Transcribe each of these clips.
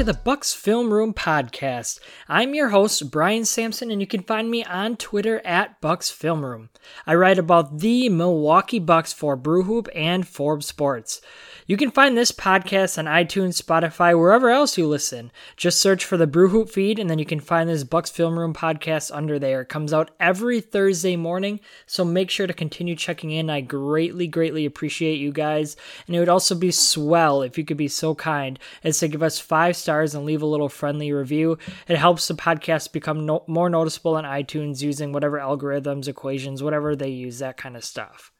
to the Bucks Film Room podcast. I'm your host, Brian Sampson, and you can find me on Twitter at Bucks Film Room. I write about the Milwaukee Bucks for Brewhoop and Forbes Sports. You can find this podcast on iTunes, Spotify, wherever else you listen. Just search for the Brewhoop feed, and then you can find this Bucks Film Room podcast under there. It comes out every Thursday morning, so make sure to continue checking in. I greatly, greatly appreciate you guys, and it would also be swell if you could be so kind as to give us five stars and leave a little friendly review. It helps the podcast become no- more noticeable on iTunes using whatever algorithms, equations, whatever they use, that kind of stuff.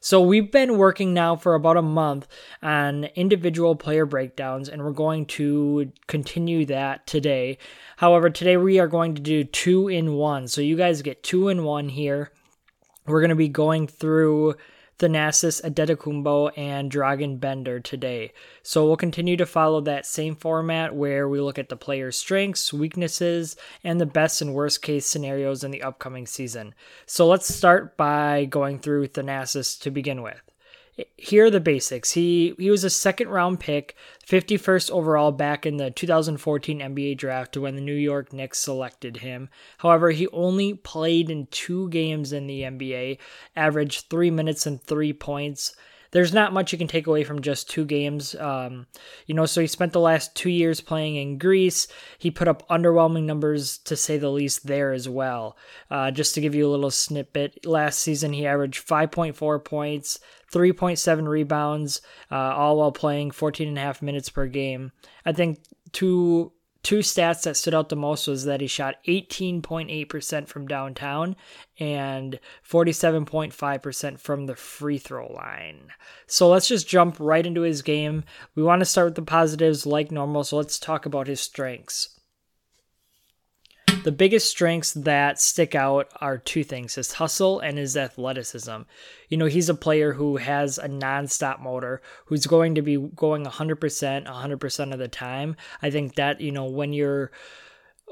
So we've been working now for about a month on individual player breakdowns, and we're going to continue that today. However, today we are going to do two in one. So you guys get two in one here. We're going to be going through Thanasis Antetokounmpo, and Dragan Bender today. So we'll continue to follow that same format where we look at the player's strengths, weaknesses, and the best and worst case scenarios in the upcoming season. So let's start by going through Thanasis to begin with here are the basics. He he was a second round pick, 51st overall back in the 2014 NBA draft when the New York Knicks selected him. However, he only played in 2 games in the NBA, averaged 3 minutes and 3 points there's not much you can take away from just two games. Um, you know, so he spent the last two years playing in Greece. He put up underwhelming numbers to say the least there as well. Uh, just to give you a little snippet, last season he averaged 5.4 points, 3.7 rebounds, uh, all while playing 14 and a half minutes per game. I think two two stats that stood out the most was that he shot 18.8% from downtown and 47.5% from the free throw line. So let's just jump right into his game. We want to start with the positives like normal, so let's talk about his strengths. The biggest strengths that stick out are two things his hustle and his athleticism. You know, he's a player who has a non-stop motor, who's going to be going 100%, 100% of the time. I think that, you know, when you're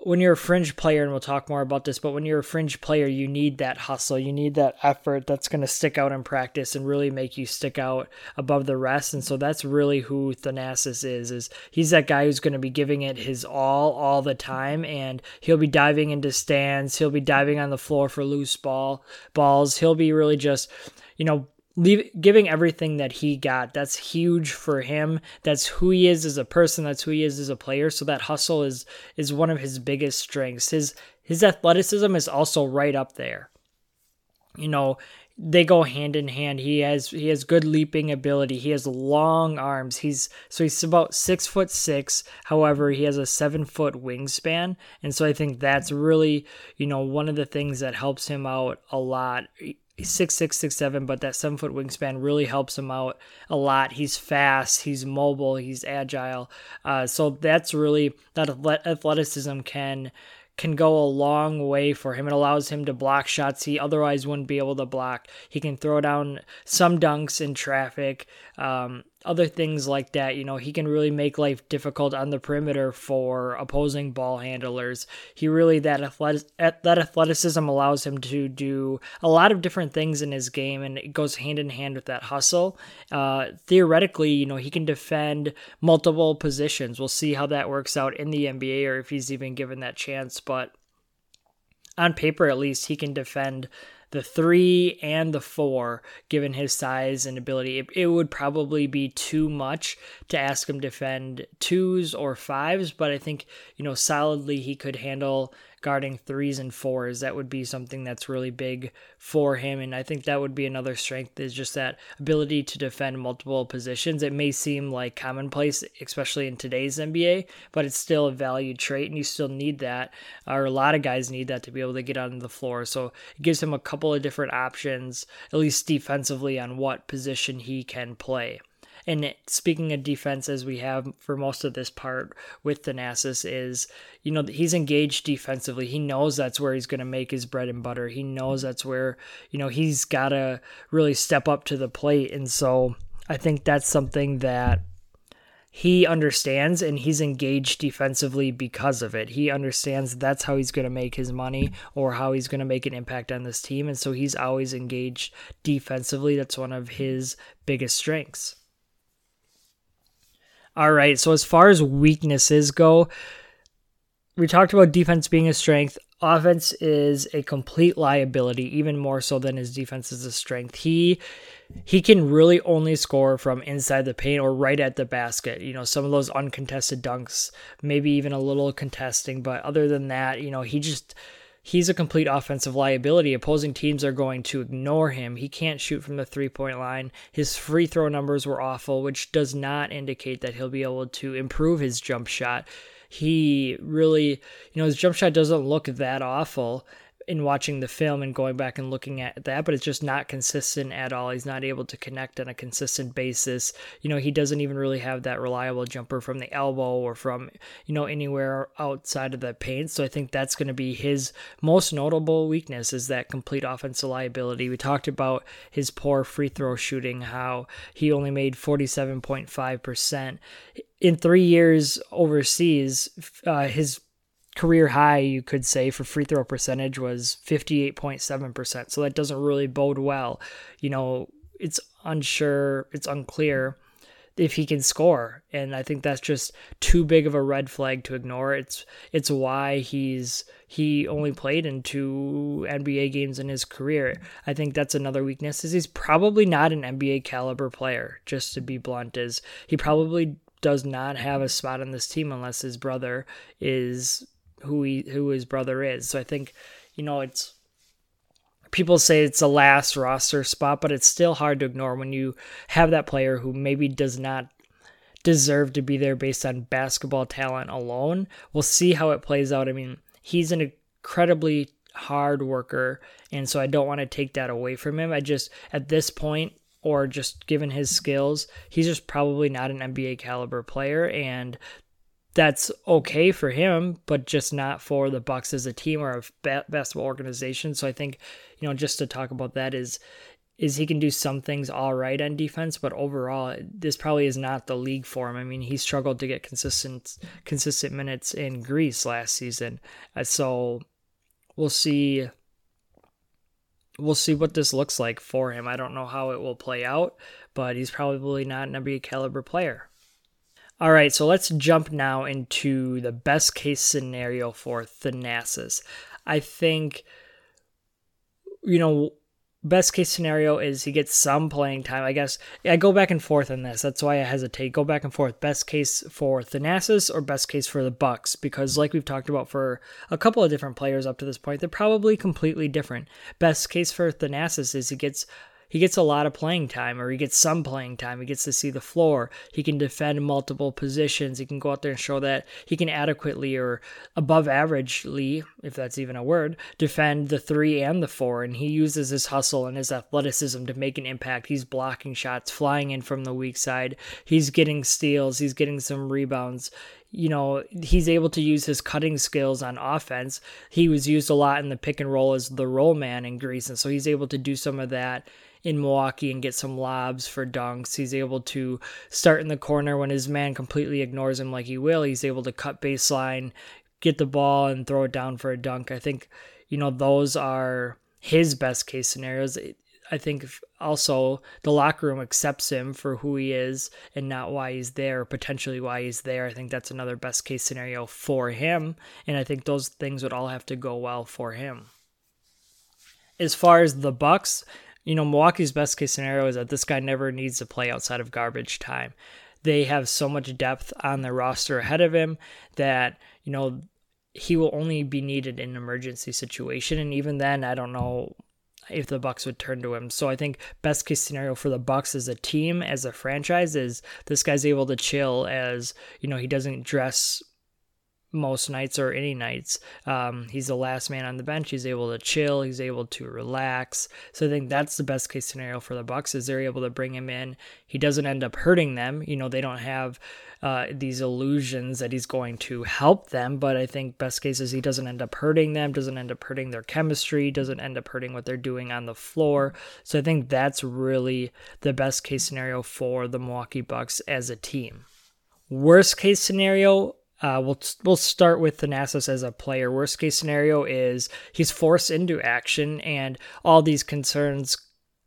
when you're a fringe player, and we'll talk more about this, but when you're a fringe player, you need that hustle. You need that effort that's going to stick out in practice and really make you stick out above the rest. And so that's really who Thanasis is. Is he's that guy who's going to be giving it his all all the time, and he'll be diving into stands. He'll be diving on the floor for loose ball balls. He'll be really just, you know, leave, giving everything that he got. That's huge for him. That's who he is as a person. That's who he is as a player. So that hustle is is one of his biggest strengths. His his athleticism is also right up there. You know, they go hand in hand. He has he has good leaping ability. He has long arms. He's so he's about six foot six. However, he has a seven foot wingspan, and so I think that's really you know one of the things that helps him out a lot he's six six six seven, but that seven foot wingspan really helps him out a lot. He's fast, he's mobile, he's agile. Uh, so that's really that athleticism can can go a long way for him. It allows him to block shots he otherwise wouldn't be able to block. He can throw down some dunks in traffic. Um, other things like that. You know, he can really make life difficult on the perimeter for opposing ball handlers. He really that athletic, that athleticism allows him to do a lot of different things in his game, and it goes hand in hand with that hustle. Uh, theoretically, you know, he can defend multiple positions. We'll see how that works out in the NBA or if he's even given that chance, but on paper at least he can defend the three and the four, given his size and ability. It, it, would probably be too much to ask him to defend twos or fives, but I think, you know, solidly he could handle guarding threes and fours. That would be something that's really big for him. And I think that would be another strength is just that ability to defend multiple positions. It may seem like commonplace, especially in today's NBA, but it's still a valued trait and you still need that. Or a lot of guys need that to be able to get on the floor. So it gives him a couple of different options, at least defensively, on what position he can play. And speaking of defense, as we have for most of this part with Thanasis, is you know he's engaged defensively. He knows that's where he's going to make his bread and butter. He knows that's where you know he's got to really step up to the plate, and so I think that's something that he understands and he's engaged defensively because of it. He understands that's how he's going to make his money or how he's going to make an impact on this team. And so he's always engaged defensively. That's one of his biggest strengths. All right. So as far as weaknesses go, we talked about defense being a strength. Offense is a complete liability, even more so than his defense is a strength. He he can really only score from inside the paint or right at the basket. You know, some of those uncontested dunks, maybe even a little contesting, but other than that, you know, he just he's a complete offensive liability. Opposing teams are going to ignore him. He can't shoot from the three point line. His free throw numbers were awful, which does not indicate that he'll be able to improve his jump shot. He really, you know, his jump shot doesn't look that awful in watching the film and going back and looking at that, but it's just not consistent at all. He's not able to connect on a consistent basis. You know, he doesn't even really have that reliable jumper from the elbow or from, you know, anywhere outside of the paint. So I think that's going to be his most notable weakness is that complete offensive liability. We talked about his poor free throw shooting, how he only made 47.5%. In three years overseas, uh, his career high, you could say, for free throw percentage was 58.7%. So that doesn't really bode well. You know, it's unsure, it's unclear if he can score. And I think that's just too big of a red flag to ignore. It's it's why he's he only played in two NBA games in his career. I think that's another weakness is he's probably not an NBA caliber player, just to be blunt, is he probably does not have a spot on this team unless his brother is who he who his brother is. So I think, you know, it's people say it's a last roster spot, but it's still hard to ignore when you have that player who maybe does not deserve to be there based on basketball talent alone. We'll see how it plays out. I mean, he's an incredibly hard worker, and so I don't want to take that away from him. I just at this point or just given his skills, he's just probably not an NBA caliber player and that's okay for him, but just not for the Bucks as a team or a basketball organization. So I think, you know, just to talk about that is is he can do some things all right on defense, but overall, this probably is not the league for him. I mean, he struggled to get consistent consistent minutes in Greece last season, uh, so we'll see. We'll see what this looks like for him. I don't know how it will play out, but he's probably not an NBA caliber player. All right, so let's jump now into the best case scenario for Thanasis. I think, you know, best case scenario is he gets some playing time. I guess I go back and forth on this. That's why I hesitate. Go back and forth. Best case for Thanasis or best case for the Bucks because like we've talked about for a couple of different players up to this point, they're probably completely different. Best case for Thanasis is he gets he gets a lot of playing time or he gets some playing time. He gets to see the floor. He can defend multiple positions. He can go out there and show that he can adequately or above averagely, if that's even a word, defend the three and the four. And he uses his hustle and his athleticism to make an impact. He's blocking shots, flying in from the weak side. He's getting steals. He's getting some rebounds you know, he's able to use his cutting skills on offense. He was used a lot in the pick and roll as the roll man in Greece, and so he's able to do some of that in Milwaukee and get some lobs for dunks. He's able to start in the corner when his man completely ignores him like he will. He's able to cut baseline, get the ball, and throw it down for a dunk. I think, you know, those are his best case scenarios. I think also the locker room accepts him for who he is and not why he's there, potentially why he's there. I think that's another best case scenario for him. And I think those things would all have to go well for him. As far as the Bucks, you know, Milwaukee's best case scenario is that this guy never needs to play outside of garbage time. They have so much depth on their roster ahead of him that, you know, he will only be needed in an emergency situation. And even then, I don't know if the Bucks would turn to him. So I think best case scenario for the Bucks as a team, as a franchise, is this guy's able to chill as, you know, he doesn't dress most nights or any nights. Um, he's the last man on the bench. He's able to chill. He's able to relax. So I think that's the best case scenario for the Bucks is they're able to bring him in. He doesn't end up hurting them. You know, they don't have uh, these illusions that he's going to help them. But I think best case is he doesn't end up hurting them. Doesn't end up hurting their chemistry. Doesn't end up hurting what they're doing on the floor. So I think that's really the best case scenario for the Milwaukee Bucks as a team. Worst case scenario, uh, we'll we'll start with Thanasis as a player. Worst case scenario is he's forced into action, and all these concerns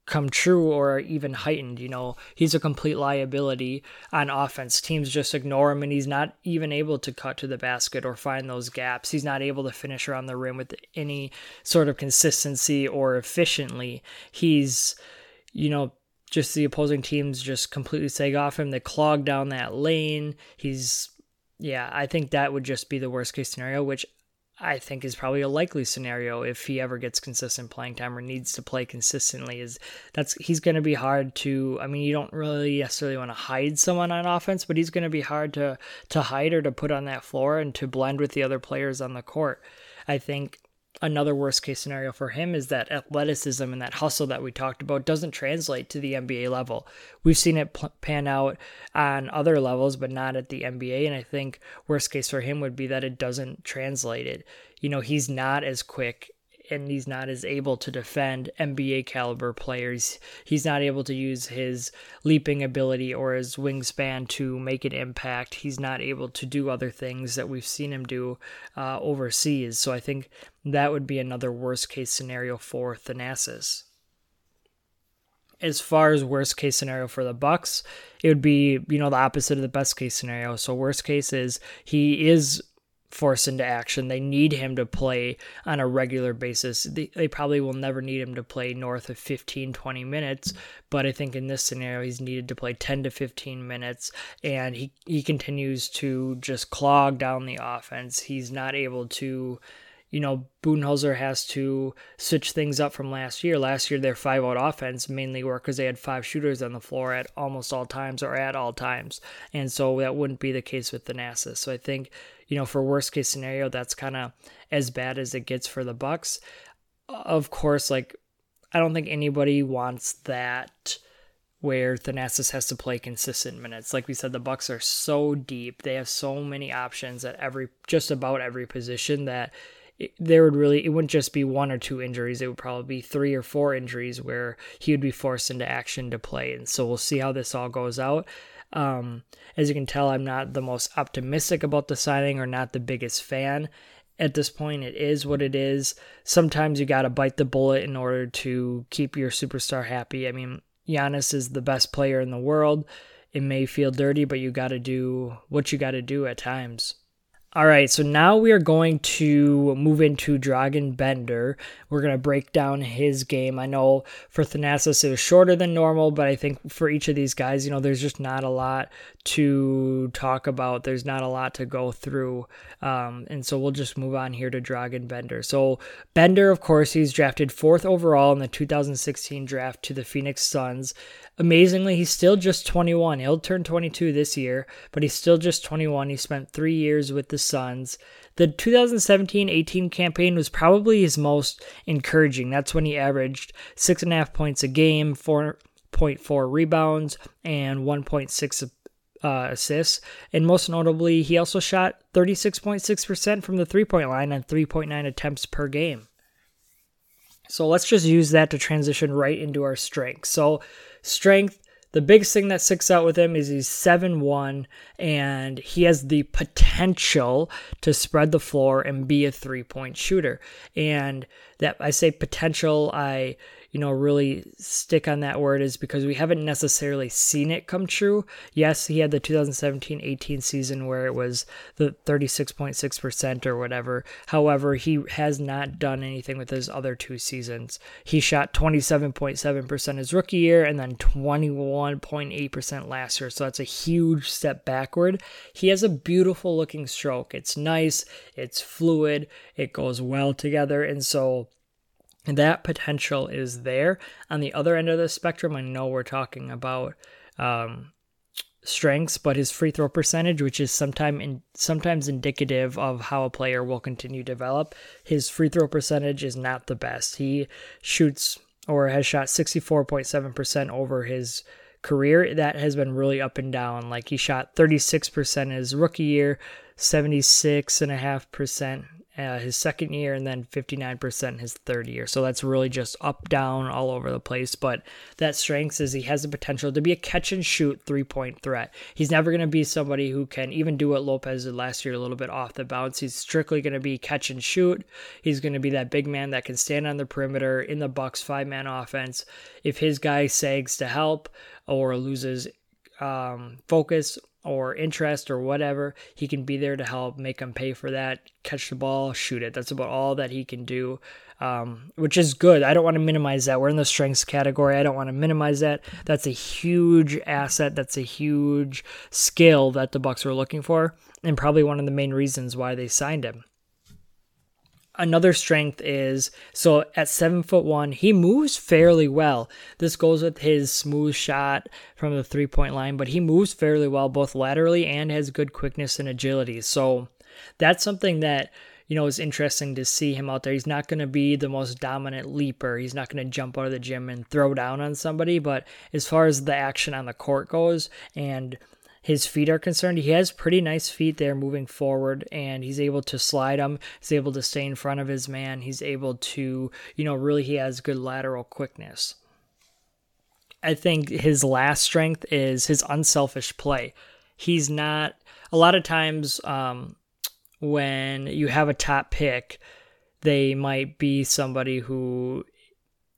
come true or even heightened. You know, he's a complete liability on offense. Teams just ignore him and he's not even able to cut to the basket or find those gaps. He's not able to finish around the rim with any sort of consistency or efficiently. He's, you know, just the opposing teams just completely sag off him. They clog down that lane. He's, yeah, I think that would just be the worst case scenario, which I think is probably a likely scenario if he ever gets consistent playing time or needs to play consistently is that's he's going to be hard to I mean you don't really necessarily want to hide someone on offense but he's going to be hard to to hide or to put on that floor and to blend with the other players on the court. I think another worst case scenario for him is that athleticism and that hustle that we talked about doesn't translate to the NBA level. We've seen it pan out on other levels, but not at the NBA. And I think worst case for him would be that it doesn't translate it. You know, he's not as quick and he's not as able to defend NBA caliber players. He's not able to use his leaping ability or his wingspan to make an impact. He's not able to do other things that we've seen him do uh, overseas. So I think that would be another worst case scenario for Thanasis as far as worst case scenario for the Bucks, it would be you know the opposite of the best case scenario. So worst case is he is forced into action. They need him to play on a regular basis. They, they, probably will never need him to play north of 15, 20 minutes, but I think in this scenario, he's needed to play 10 to 15 minutes, and he, he continues to just clog down the offense. He's not able to you know, Budenholzer has to switch things up from last year. Last year, their five out offense mainly worked because they had five shooters on the floor at almost all times or at all times. And so that wouldn't be the case with Thanasis. So I think, you know, for worst case scenario, that's kind of as bad as it gets for the Bucks. Of course, like, I don't think anybody wants that where Thanasis has to play consistent minutes. Like we said, the Bucks are so deep; they have so many options at every, just about every position that there would really it wouldn't just be one or two injuries it would probably be three or four injuries where he would be forced into action to play and so we'll see how this all goes out um, as you can tell i'm not the most optimistic about the signing or not the biggest fan. At this point it is what it is. Sometimes you got to bite the bullet in order to keep your superstar happy. I mean Giannis is the best player in the world. It may feel dirty but you got to do what you got to do at times all right, so now we are going to move into Dragan Bender. We're going to break down his game. I know for Thanasis it was shorter than normal, but I think for each of these guys, you know, there's just not a lot to talk about. There's not a lot to go through. Um, and so we'll just move on here to Dragan Bender. So, Bender, of course, he's drafted fourth overall in the 2016 draft to the Phoenix Suns. Amazingly, he's still just 21. He'll turn 22 this year, but he's still just 21. He spent three years with the Suns. The 2017 18 campaign was probably his most encouraging. That's when he averaged six and a half points a game, 4.4 rebounds, and 1.6 uh, assists. And most notably, he also shot 36.6% from the three point line and 3.9 attempts per game. So let's just use that to transition right into our strengths. So, strength, the biggest thing that sticks out with him is he's 7 1 and he has the potential to spread the floor and be a three point shooter. And that I say potential, I you know, really stick on that word is because we haven't necessarily seen it come true. Yes, he had the 2017 18 season where it was the 36.6% or whatever. However, he has not done anything with his other two seasons. He shot 27.7% his rookie year and then 21.8% last year. So that's a huge step backward. He has a beautiful looking stroke. It's nice, it's fluid, it goes well together. And so that potential is there. On the other end of the spectrum, I know we're talking about um, strengths, but his free throw percentage, which is sometime in, sometimes indicative of how a player will continue to develop, his free throw percentage is not the best. He shoots or has shot 64.7% over his career. That has been really up and down. Like he shot 36% his rookie year, 76.5% uh, his second year and then 59% his third year. So that's really just up, down, all over the place. But that strength is he has the potential to be a catch and shoot three point threat. He's never going to be somebody who can even do what Lopez did last year, a little bit off the bounce. He's strictly going to be catch and shoot. He's going to be that big man that can stand on the perimeter in the Bucks five man offense. If his guy sags to help or loses um, focus or interest or whatever, he can be there to help make him pay for that, catch the ball, shoot it. That's about all that he can do, um, which is good. I don't want to minimize that. We're in the strengths category. I don't want to minimize that. That's a huge asset. That's a huge skill that the Bucks were looking for, and probably one of the main reasons why they signed him another strength is so at seven foot one, he moves fairly well. This goes with his smooth shot from the three point line, but he moves fairly well both laterally and has good quickness and agility. So that's something that you know is interesting to see him out there. He's not going to be the most dominant leaper. He's not going to jump out of the gym and throw down on somebody, but as far as the action on the court goes and his feet are concerned, he has pretty nice feet there moving forward, and he's able to slide them. He's able to stay in front of his man. He's able to, you know, really he has good lateral quickness. I think his last strength is his unselfish play. He's not a lot of times um, when you have a top pick, they might be somebody who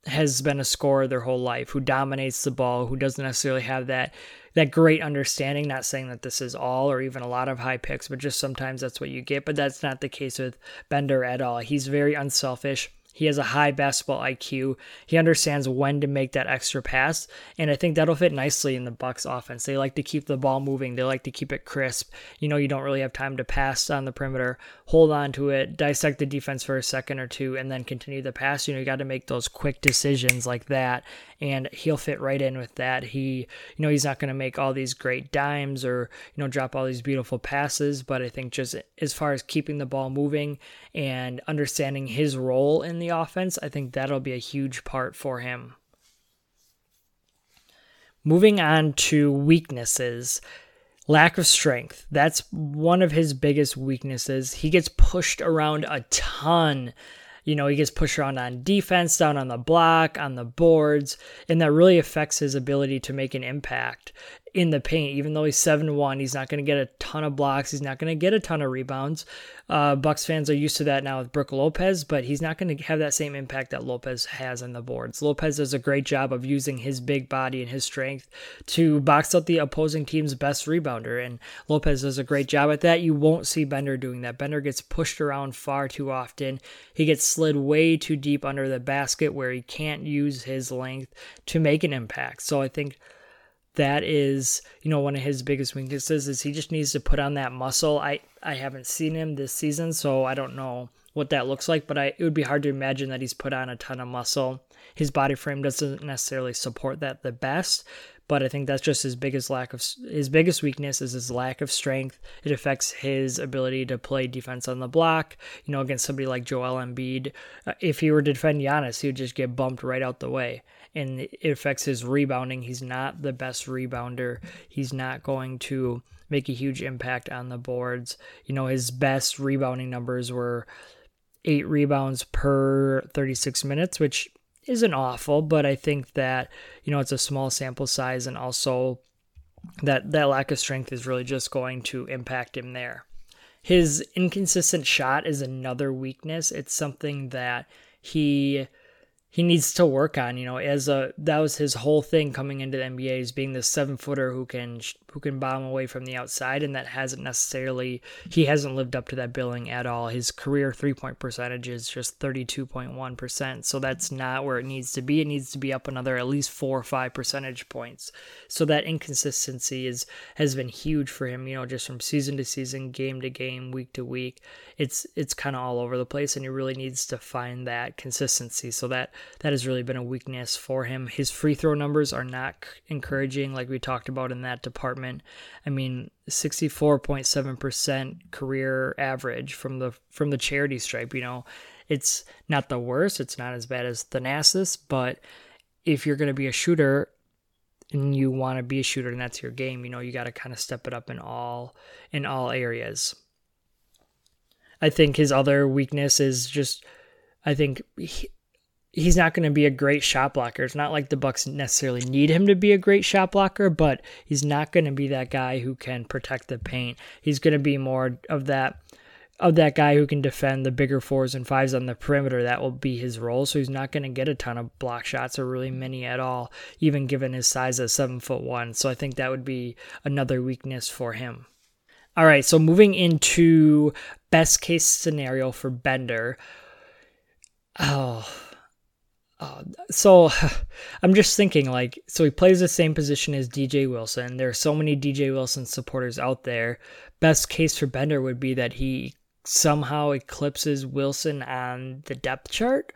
has been a scorer their whole life, who dominates the ball, who doesn't necessarily have that that great understanding. Not saying that this is all or even a lot of high picks, but just sometimes that's what you get. But that's not the case with Bender at all. He's very unselfish. He has a high basketball IQ. He understands when to make that extra pass, and I think that'll fit nicely in the Bucks offense. They like to keep the ball moving. They like to keep it crisp. You know, you don't really have time to pass on the perimeter. Hold on to it, dissect the defense for a second or two, and then continue the pass. You know, you got to make those quick decisions like that, and he'll fit right in with that. He, you know, he's not going to make all these great dimes or you know drop all these beautiful passes, but I think just as far as keeping the ball moving and understanding his role in the offense, I think that'll be a huge part for him. Moving on to weaknesses. Lack of strength. That's one of his biggest weaknesses. He gets pushed around a ton. You know, he gets pushed around on defense, down on the block, on the boards, and that really affects his ability to make an impact in the paint. Even though he's 7 1, he's not going to get a ton of blocks. He's not going to get a ton of rebounds. Uh, Bucks fans are used to that now with Brook Lopez, but he's not going to have that same impact that Lopez has on the boards. Lopez does a great job of using his big body and his strength to box out the opposing team's best rebounder, and Lopez does a great job at that. You won't see Bender doing that. Bender gets pushed around far too often. He gets slid way too deep under the basket where he can't use his length to make an impact. So I think that is, you know, one of his biggest weaknesses is he just needs to put on that muscle. I I haven't seen him this season, so I don't know what that looks like, but I it would be hard to imagine that he's put on a ton of muscle. His body frame doesn't necessarily support that the best, but I think that's just his biggest lack of his biggest weakness is his lack of strength. It affects his ability to play defense on the block. You know, against somebody like Joel Embiid, uh, if he were to defend Giannis, he would just get bumped right out the way and it affects his rebounding. He's not the best rebounder. He's not going to make a huge impact on the boards. You know, his best rebounding numbers were eight rebounds per 36 minutes, which isn't awful, but I think that, you know, it's a small sample size and also that that lack of strength is really just going to impact him there. His inconsistent shot is another weakness. It's something that he he needs to work on. You know, as a that was his whole thing coming into the NBA is being the seven footer who can who can bomb away from the outside, and that hasn't necessarily he hasn't lived up to that billing at all. His career three point percentage is just thirty two point one percent, so that's not where it needs to be. It needs to be up another at least four or five percentage points. So that inconsistency is has been huge for him. You know, just from season to season, game to game, week to week, it's it's kind of all over the place, and he really needs to find that consistency. So that that has really been a weakness for him. His free throw numbers are not encouraging, like we talked about in that department. I mean, 64.7% career average from the from the charity stripe. You know, it's not the worst. It's not as bad as Thanasis, but if you're going to be a shooter and you want to be a shooter and that's your game, you know, you got to kind of step it up in all in all areas. I think his other weakness is just, I think he, he's not going to be a great shot blocker. It's not like the Bucks necessarily need him to be a great shot blocker, but he's not going to be that guy who can protect the paint. He's going to be more of that of that guy who can defend the bigger fours and fives on the perimeter. That will be his role. So he's not going to get a ton of block shots or really many at all, even given his size of seven foot one. So I think that would be another weakness for him. All right, so moving into best case scenario for Bender. Oh, so I'm just thinking like so he plays the same position as DJ Wilson. There are so many DJ Wilson supporters out there. Best case for Bender would be that he somehow eclipses Wilson on the depth chart.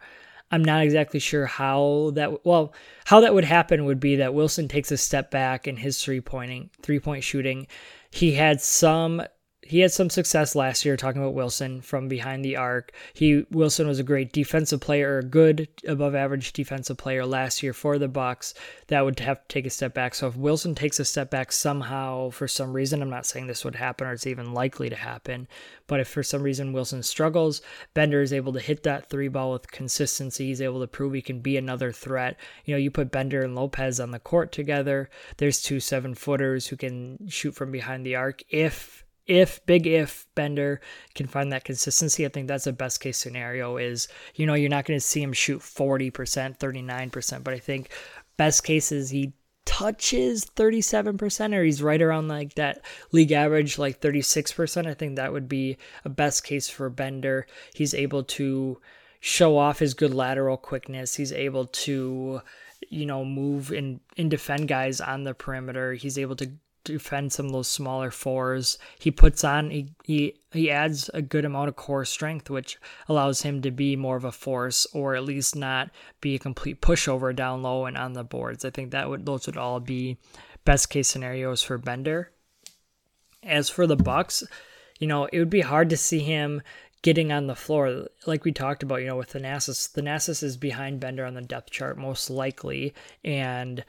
I'm not exactly sure how that well how that would happen would be that Wilson takes a step back in his three pointing three point shooting. He had some he had some success last year talking about Wilson from behind the arc. He Wilson was a great defensive player, a good above average defensive player last year for the Bucks. That would have to take a step back. So if Wilson takes a step back somehow for some reason, I'm not saying this would happen or it's even likely to happen, but if for some reason Wilson struggles, Bender is able to hit that three ball with consistency. He's able to prove he can be another threat. You know, you put Bender and Lopez on the court together. There's two seven footers who can shoot from behind the arc if if big if Bender can find that consistency, I think that's the best case scenario is, you know, you're not going to see him shoot 40%, 39%, but I think best case is he touches 37% or he's right around like that league average like 36%. I think that would be a best case for Bender. He's able to show off his good lateral quickness. He's able to you know move and, and defend guys on the perimeter. He's able to defend some of those smaller fours. He puts on he he he adds a good amount of core strength, which allows him to be more of a force, or at least not be a complete pushover down low and on the boards. I think that would those would all be best case scenarios for Bender. As for the Bucks, you know, it would be hard to see him getting on the floor, like we talked about, you know, with Thanasis. Thanasis is behind Bender on the depth chart most likely, and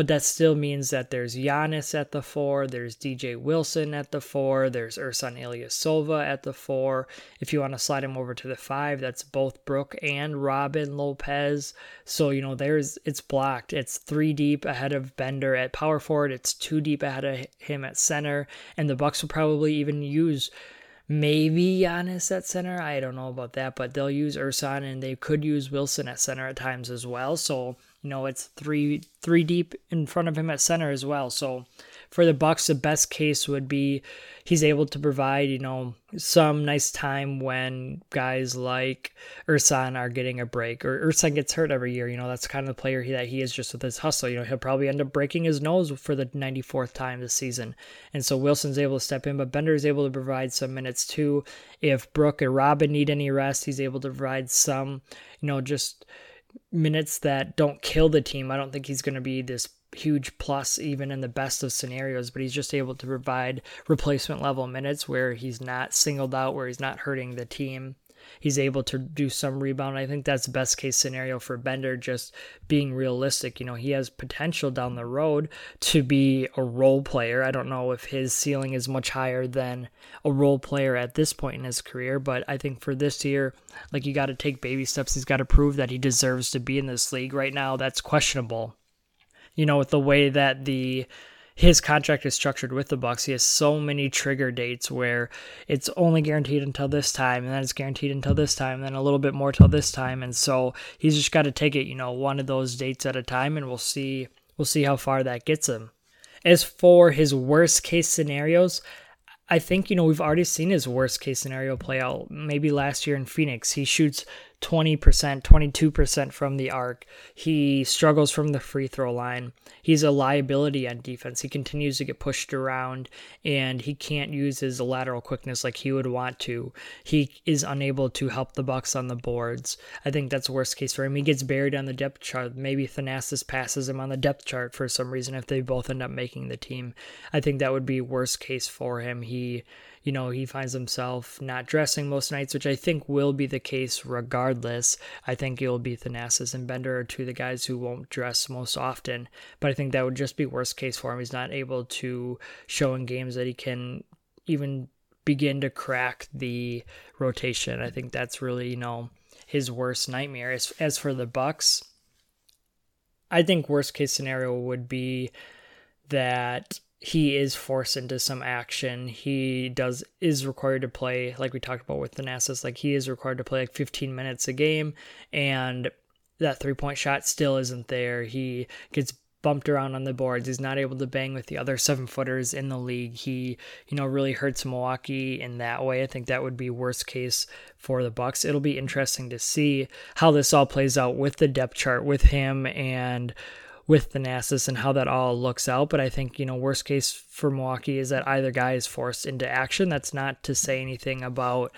but that still means that there's Giannis at the four, there's DJ Wilson at the four, there's Ersan Ilyasova at the four. If you want to slide him over to the five, that's both Brook and Robin Lopez. So, you know, there's it's blocked. It's three deep ahead of Bender at power forward, it's two deep ahead of him at center, and the Bucks will probably even use maybe Giannis at center. I don't know about that, but they'll use Ersan and they could use Wilson at center at times as well. So you know, it's three three deep in front of him at center as well. So for the Bucks, the best case would be he's able to provide, you know, some nice time when guys like Ersan are getting a break or Ersan gets hurt every year. You know, that's kind of the player he, that he is just with his hustle. You know, he'll probably end up breaking his nose for the 94th time this season. And so Wilson's able to step in, but Bender is able to provide some minutes too. If Brook or Robin need any rest, he's able to provide some, you know, just – minutes that don't kill the team. I don't think he's going to be this huge plus even in the best of scenarios, but he's just able to provide replacement level minutes where he's not singled out, where he's not hurting the team he's able to do some rebound. I think that's the best case scenario for Bender, just being realistic. You know, he has potential down the road to be a role player. I don't know if his ceiling is much higher than a role player at this point in his career, but I think for this year, like you got to take baby steps. He's got to prove that he deserves to be in this league. Right now, that's questionable. You know, with the way that the his contract is structured with the Bucks. He has so many trigger dates where it's only guaranteed until this time, and then it's guaranteed until this time, and then a little bit more till this time, and so he's just got to take it, you know, one of those dates at a time, and we'll see we'll see how far that gets him. As for his worst case scenarios, I think you know we've already seen his worst case scenario play out. Maybe last year in Phoenix, he shoots 20%, 22% from the arc. He struggles from the free throw line. He's a liability on defense. He continues to get pushed around and he can't use his lateral quickness like he would want to. He is unable to help the Bucks on the boards. I think that's worst case for him. He gets buried on the depth chart. Maybe Thanasis passes him on the depth chart for some reason if they both end up making the team. I think that would be worst case for him. He you know, he finds himself not dressing most nights, which I think will be the case regardless. I think it'll be Thanasis and Bender are two of the guys who won't dress most often, but I think that would just be worst case for him. He's not able to show in games that he can even begin to crack the rotation. I think that's really, you know, his worst nightmare. As, as for the Bucks, I think worst case scenario would be that he is forced into some action. He does is required to play like we talked about with Thanasis, like he is required to play like 15 minutes a game and that three-point shot still isn't there. He gets bumped around on the boards. He's not able to bang with the other seven footers in the league. He, you know, really hurts Milwaukee in that way. I think that would be worst case for the Bucks. It'll be interesting to see how this all plays out with the depth chart with him and with the Thanasis and how that all looks out. But I think, you know, worst case for Milwaukee is that either guy is forced into action. That's not to say anything about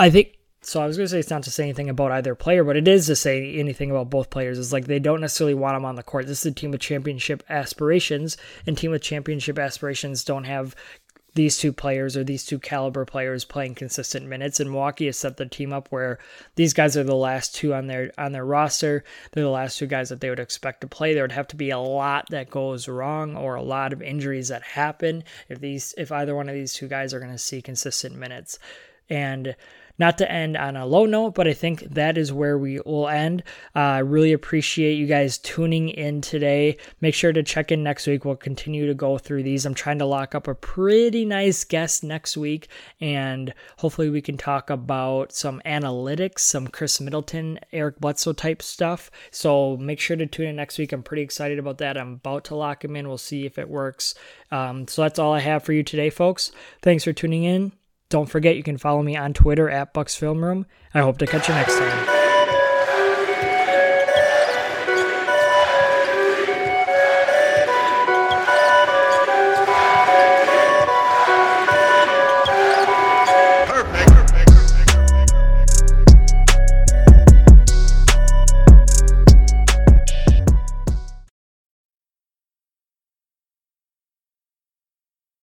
I think so I was going to say it's not to say anything about either player, but it is to say anything about both players. Is like they don't necessarily want them on the court. This is a team with championship aspirations, and team with championship aspirations don't have these two players or these two caliber players playing consistent minutes. And Milwaukee has set the team up where these guys are the last two on their on their roster. They're the last two guys that they would expect to play. There would have to be a lot that goes wrong or a lot of injuries that happen if these if either one of these two guys are going to see consistent minutes. And not to end on a low note, but I think that is where we will end. Uh, I uh, really appreciate you guys tuning in today. Make sure to check in next week. We'll continue to go through these. I'm trying to lock up a pretty nice guest next week, and hopefully we can talk about some analytics, some Khris Middleton, Eric Bledsoe type stuff. So make sure to tune in next week. I'm pretty excited about that. I'm about to lock him in. We'll see if it works. Um, so that's all I have for you today, folks. Thanks for tuning in. Don't forget you can follow me on Twitter at Bucks Film Room. I hope to catch you next time.